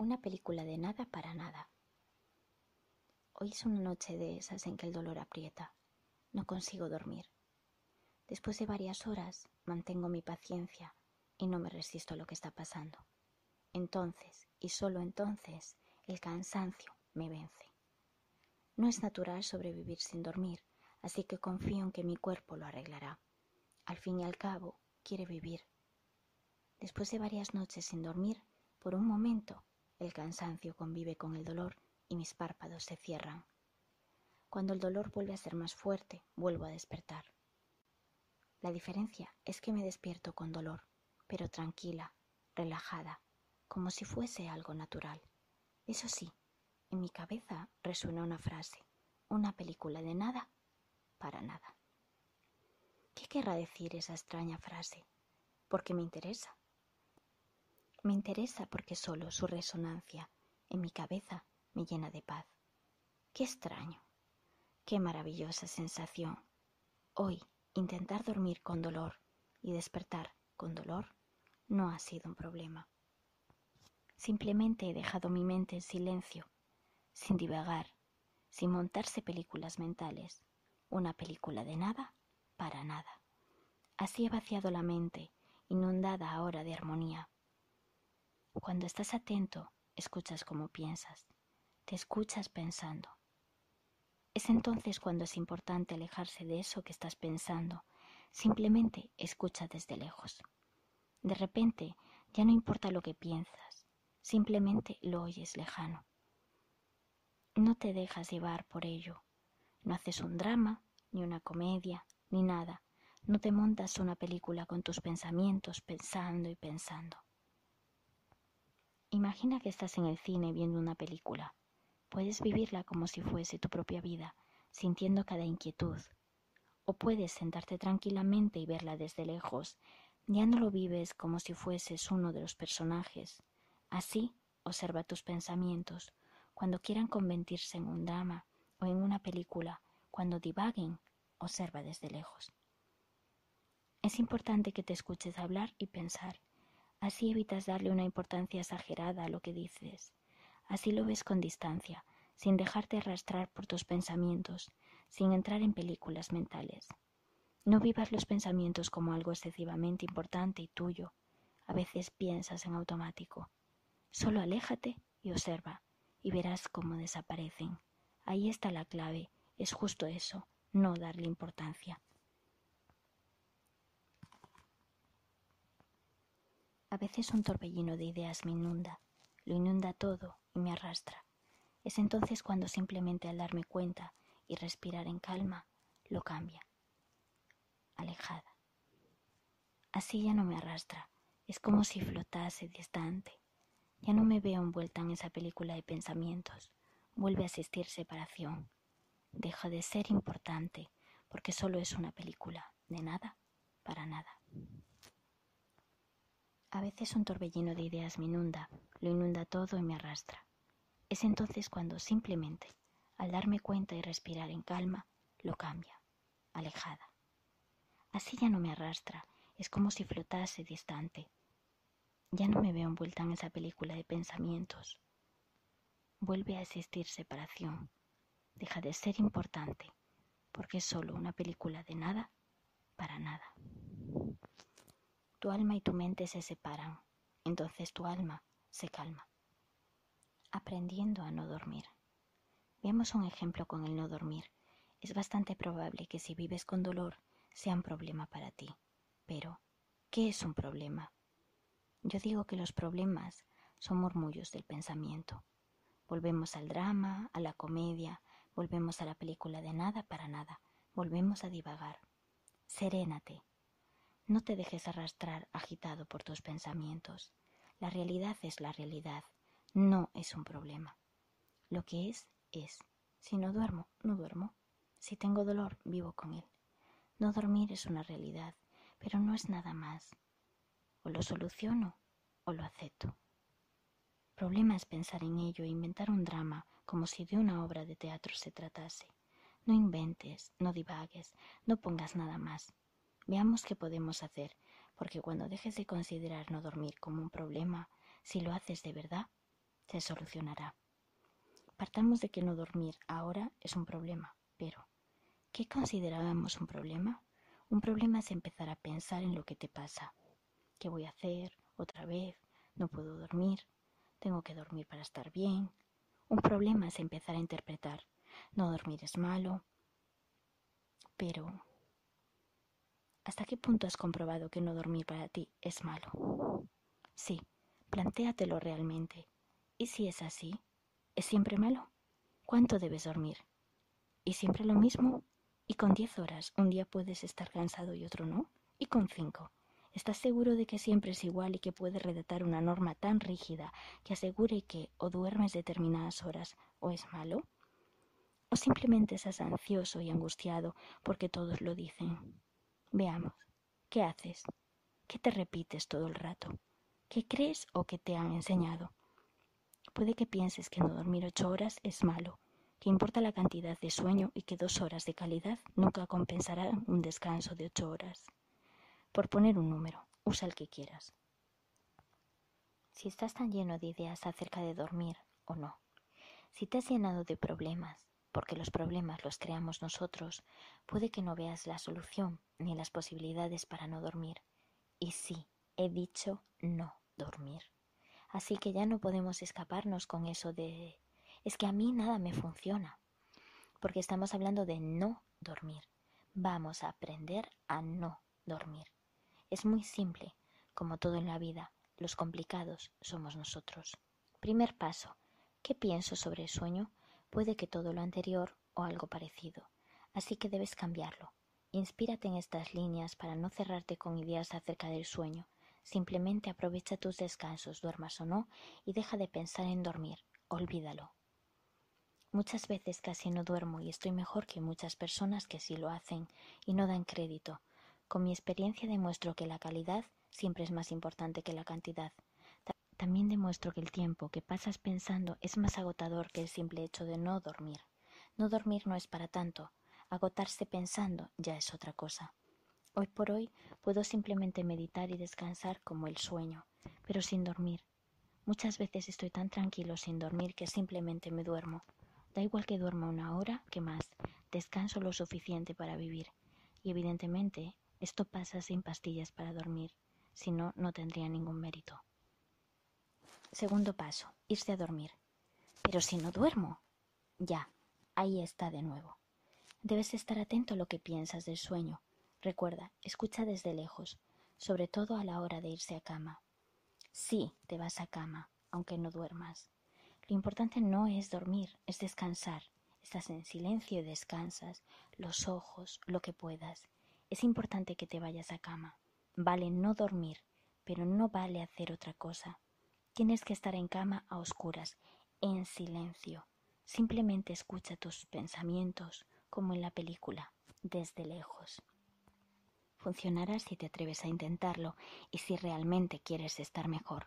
Una película de nada para nada. Hoy es una noche de esas en que el dolor aprieta. No consigo dormir. Después de varias horas mantengo mi paciencia y no me resisto a lo que está pasando. Entonces, y solo entonces, el cansancio me vence. No es natural sobrevivir sin dormir, así que confío en que mi cuerpo lo arreglará. Al fin y al cabo, quiere vivir. Después de varias noches sin dormir, por un momento el cansancio convive con el dolor y mis párpados se cierran. Cuando el dolor vuelve a ser más fuerte, vuelvo a despertar. La diferencia es que me despierto con dolor, pero tranquila, relajada, como si fuese algo natural. Eso sí, en mi cabeza resuena una frase, una película de nada para nada. ¿Qué querrá decir esa extraña frase? Porque me interesa. Me interesa porque solo su resonancia en mi cabeza me llena de paz. Qué extraño, qué maravillosa sensación. Hoy intentar dormir con dolor y despertar con dolor no ha sido un problema. Simplemente he dejado mi mente en silencio, sin divagar, sin montarse películas mentales, una película de nada para nada. Así he vaciado la mente, inundada ahora de armonía. Cuando estás atento, escuchas como piensas, te escuchas pensando. Es entonces cuando es importante alejarse de eso que estás pensando, simplemente escucha desde lejos. De repente ya no importa lo que piensas, simplemente lo oyes lejano. No te dejas llevar por ello, no haces un drama, ni una comedia, ni nada, no te montas una película con tus pensamientos pensando y pensando. Imagina que estás en el cine viendo una película. Puedes vivirla como si fuese tu propia vida, sintiendo cada inquietud. O puedes sentarte tranquilamente y verla desde lejos. Ya no lo vives como si fueses uno de los personajes. Así, observa tus pensamientos. Cuando quieran convertirse en un drama o en una película, cuando divaguen, observa desde lejos. Es importante que te escuches hablar y pensar Así evitas darle una importancia exagerada a lo que dices. Así lo ves con distancia, sin dejarte arrastrar por tus pensamientos, sin entrar en películas mentales. No vivas los pensamientos como algo excesivamente importante y tuyo. A veces piensas en automático. Solo aléjate y observa, y verás cómo desaparecen. Ahí está la clave, es justo eso, no darle importancia. A veces un torbellino de ideas me inunda, lo inunda todo y me arrastra. Es entonces cuando simplemente al darme cuenta y respirar en calma, lo cambia. Alejada. Así ya no me arrastra, es como si flotase distante. Ya no me veo envuelta en esa película de pensamientos. Vuelve a existir separación. Deja de ser importante porque solo es una película, de nada para nada. A veces un torbellino de ideas me inunda, lo inunda todo y me arrastra. Es entonces cuando simplemente, al darme cuenta y respirar en calma, lo cambia, alejada. Así ya no me arrastra, es como si flotase distante. Ya no me veo envuelta en esa película de pensamientos. Vuelve a existir separación, deja de ser importante, porque es solo una película de nada para nada. Tu alma y tu mente se separan, entonces tu alma se calma. Aprendiendo a no dormir. Veamos un ejemplo con el no dormir. Es bastante probable que si vives con dolor sea un problema para ti. Pero, ¿qué es un problema? Yo digo que los problemas son murmullos del pensamiento. Volvemos al drama, a la comedia, volvemos a la película de nada para nada, volvemos a divagar. Serénate, no te dejes arrastrar agitado por tus pensamientos. La realidad es la realidad, no es un problema. Lo que es, es. Si no duermo, no duermo. Si tengo dolor, vivo con él. No dormir es una realidad, pero no es nada más. O lo soluciono o lo acepto. Problema es pensar en ello e inventar un drama como si de una obra de teatro se tratase. No inventes, no divagues, no pongas nada más. Veamos qué podemos hacer, porque cuando dejes de considerar no dormir como un problema, si lo haces de verdad, se solucionará. Partamos de que no dormir ahora es un problema, pero ¿qué considerábamos un problema? Un problema es empezar a pensar en lo que te pasa. ¿Qué voy a hacer? ¿Otra vez? ¿No puedo dormir? ¿Tengo que dormir para estar bien? Un problema es empezar a interpretar. No dormir es malo. Pero, ¿hasta qué punto has comprobado que no dormir para ti es malo? Sí, plantéatelo realmente. ¿Y si es así? ¿Es siempre malo? ¿Cuánto debes dormir? ¿Y siempre lo mismo? ¿Y con diez horas un día puedes estar cansado y otro no? ¿Y con cinco? ¿Estás seguro de que siempre es igual y que puedes redactar una norma tan rígida que asegure que o duermes determinadas horas o es malo? ¿O simplemente estás ansioso y angustiado porque todos lo dicen? Veamos, ¿qué haces? ¿Qué te repites todo el rato? ¿Qué crees o qué te han enseñado? Puede que pienses que no dormir ocho horas es malo, que importa la cantidad de sueño y que dos horas de calidad nunca compensarán un descanso de ocho horas. Por poner un número, usa el que quieras. Si estás tan lleno de ideas acerca de dormir o no, si te has llenado de problemas, porque los problemas los creamos nosotros, puede que no veas la solución ni las posibilidades para no dormir. Y sí, he dicho no dormir. Así que ya no podemos escaparnos con eso de es que a mí nada me funciona, porque estamos hablando de no dormir. Vamos a aprender a no dormir. Es muy simple, como todo en la vida, los complicados somos nosotros. Primer paso, ¿qué pienso sobre el sueño? Puede que todo lo anterior o algo parecido, así que debes cambiarlo. Inspírate en estas líneas para no cerrarte con ideas acerca del sueño, Simplemente aprovecha tus descansos, duermas o no, y deja de pensar en dormir. Olvídalo. Muchas veces casi no duermo y estoy mejor que muchas personas que sí lo hacen y no dan crédito. Con mi experiencia demuestro que la calidad siempre es más importante que la cantidad. También demuestro que el tiempo que pasas pensando es más agotador que el simple hecho de no dormir. No dormir no es para tanto. Agotarse pensando ya es otra cosa. Hoy por hoy puedo simplemente meditar y descansar como el sueño, pero sin dormir. Muchas veces estoy tan tranquilo sin dormir que simplemente me duermo. Da igual que duerma una hora que más, descanso lo suficiente para vivir. Y evidentemente esto pasa sin pastillas para dormir, si no, no tendría ningún mérito. Segundo paso, irse a dormir. Pero si no duermo. Ya, ahí está de nuevo. Debes estar atento a lo que piensas del sueño Recuerda, escucha desde lejos, sobre todo a la hora de irse a cama. Sí, te vas a cama, aunque no duermas. Lo importante no es dormir, es descansar. Estás en silencio y descansas, los ojos, lo que puedas. Es importante que te vayas a cama. Vale no dormir, pero no vale hacer otra cosa. Tienes que estar en cama a oscuras, en silencio. Simplemente escucha tus pensamientos, como en la película, desde lejos. Funcionará si te atreves a intentarlo y si realmente quieres estar mejor.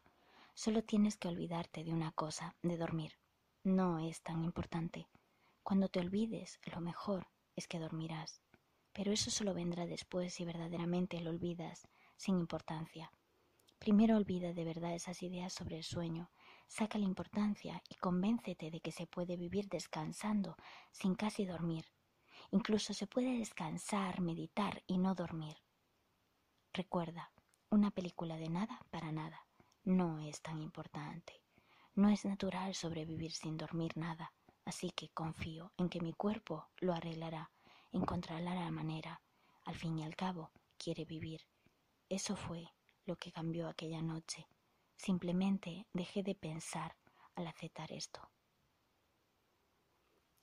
Solo tienes que olvidarte de una cosa, de dormir. No es tan importante. Cuando te olvides, lo mejor es que dormirás. Pero eso solo vendrá después si verdaderamente lo olvidas, sin importancia. Primero olvida de verdad esas ideas sobre el sueño, saca la importancia y convéncete de que se puede vivir descansando sin casi dormir. Incluso se puede descansar, meditar y no dormir. Recuerda, una película de nada para nada no es tan importante. No es natural sobrevivir sin dormir nada, así que confío en que mi cuerpo lo arreglará, encontrará la manera. Al fin y al cabo, quiere vivir. Eso fue lo que cambió aquella noche. Simplemente dejé de pensar al aceptar esto.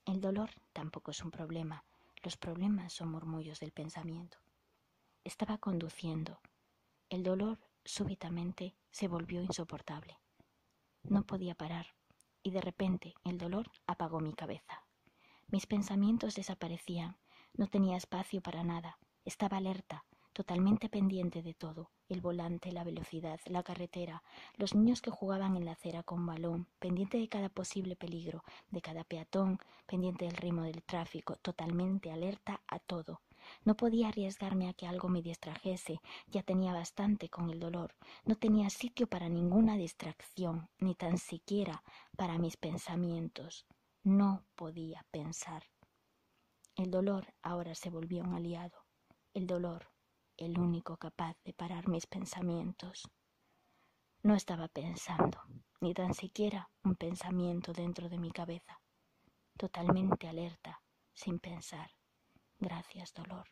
El dolor tampoco es un problema. Los problemas son murmullos del pensamiento. Estaba conduciendo. El dolor súbitamente se volvió insoportable. No podía parar y de repente el dolor apagó mi cabeza. Mis pensamientos desaparecían, no tenía espacio para nada, estaba alerta, totalmente pendiente de todo, el volante, la velocidad, la carretera, los niños que jugaban en la acera con balón, pendiente de cada posible peligro, de cada peatón, pendiente del ritmo del tráfico, totalmente alerta a todo, No podía arriesgarme a que algo me distrajese, ya tenía bastante con el dolor. No tenía sitio para ninguna distracción, ni tan siquiera para mis pensamientos. No podía pensar. El dolor ahora se volvió un aliado. El dolor, el único capaz de parar mis pensamientos. No estaba pensando, ni tan siquiera un pensamiento dentro de mi cabeza. Totalmente alerta, sin pensar. Gracias, dolor.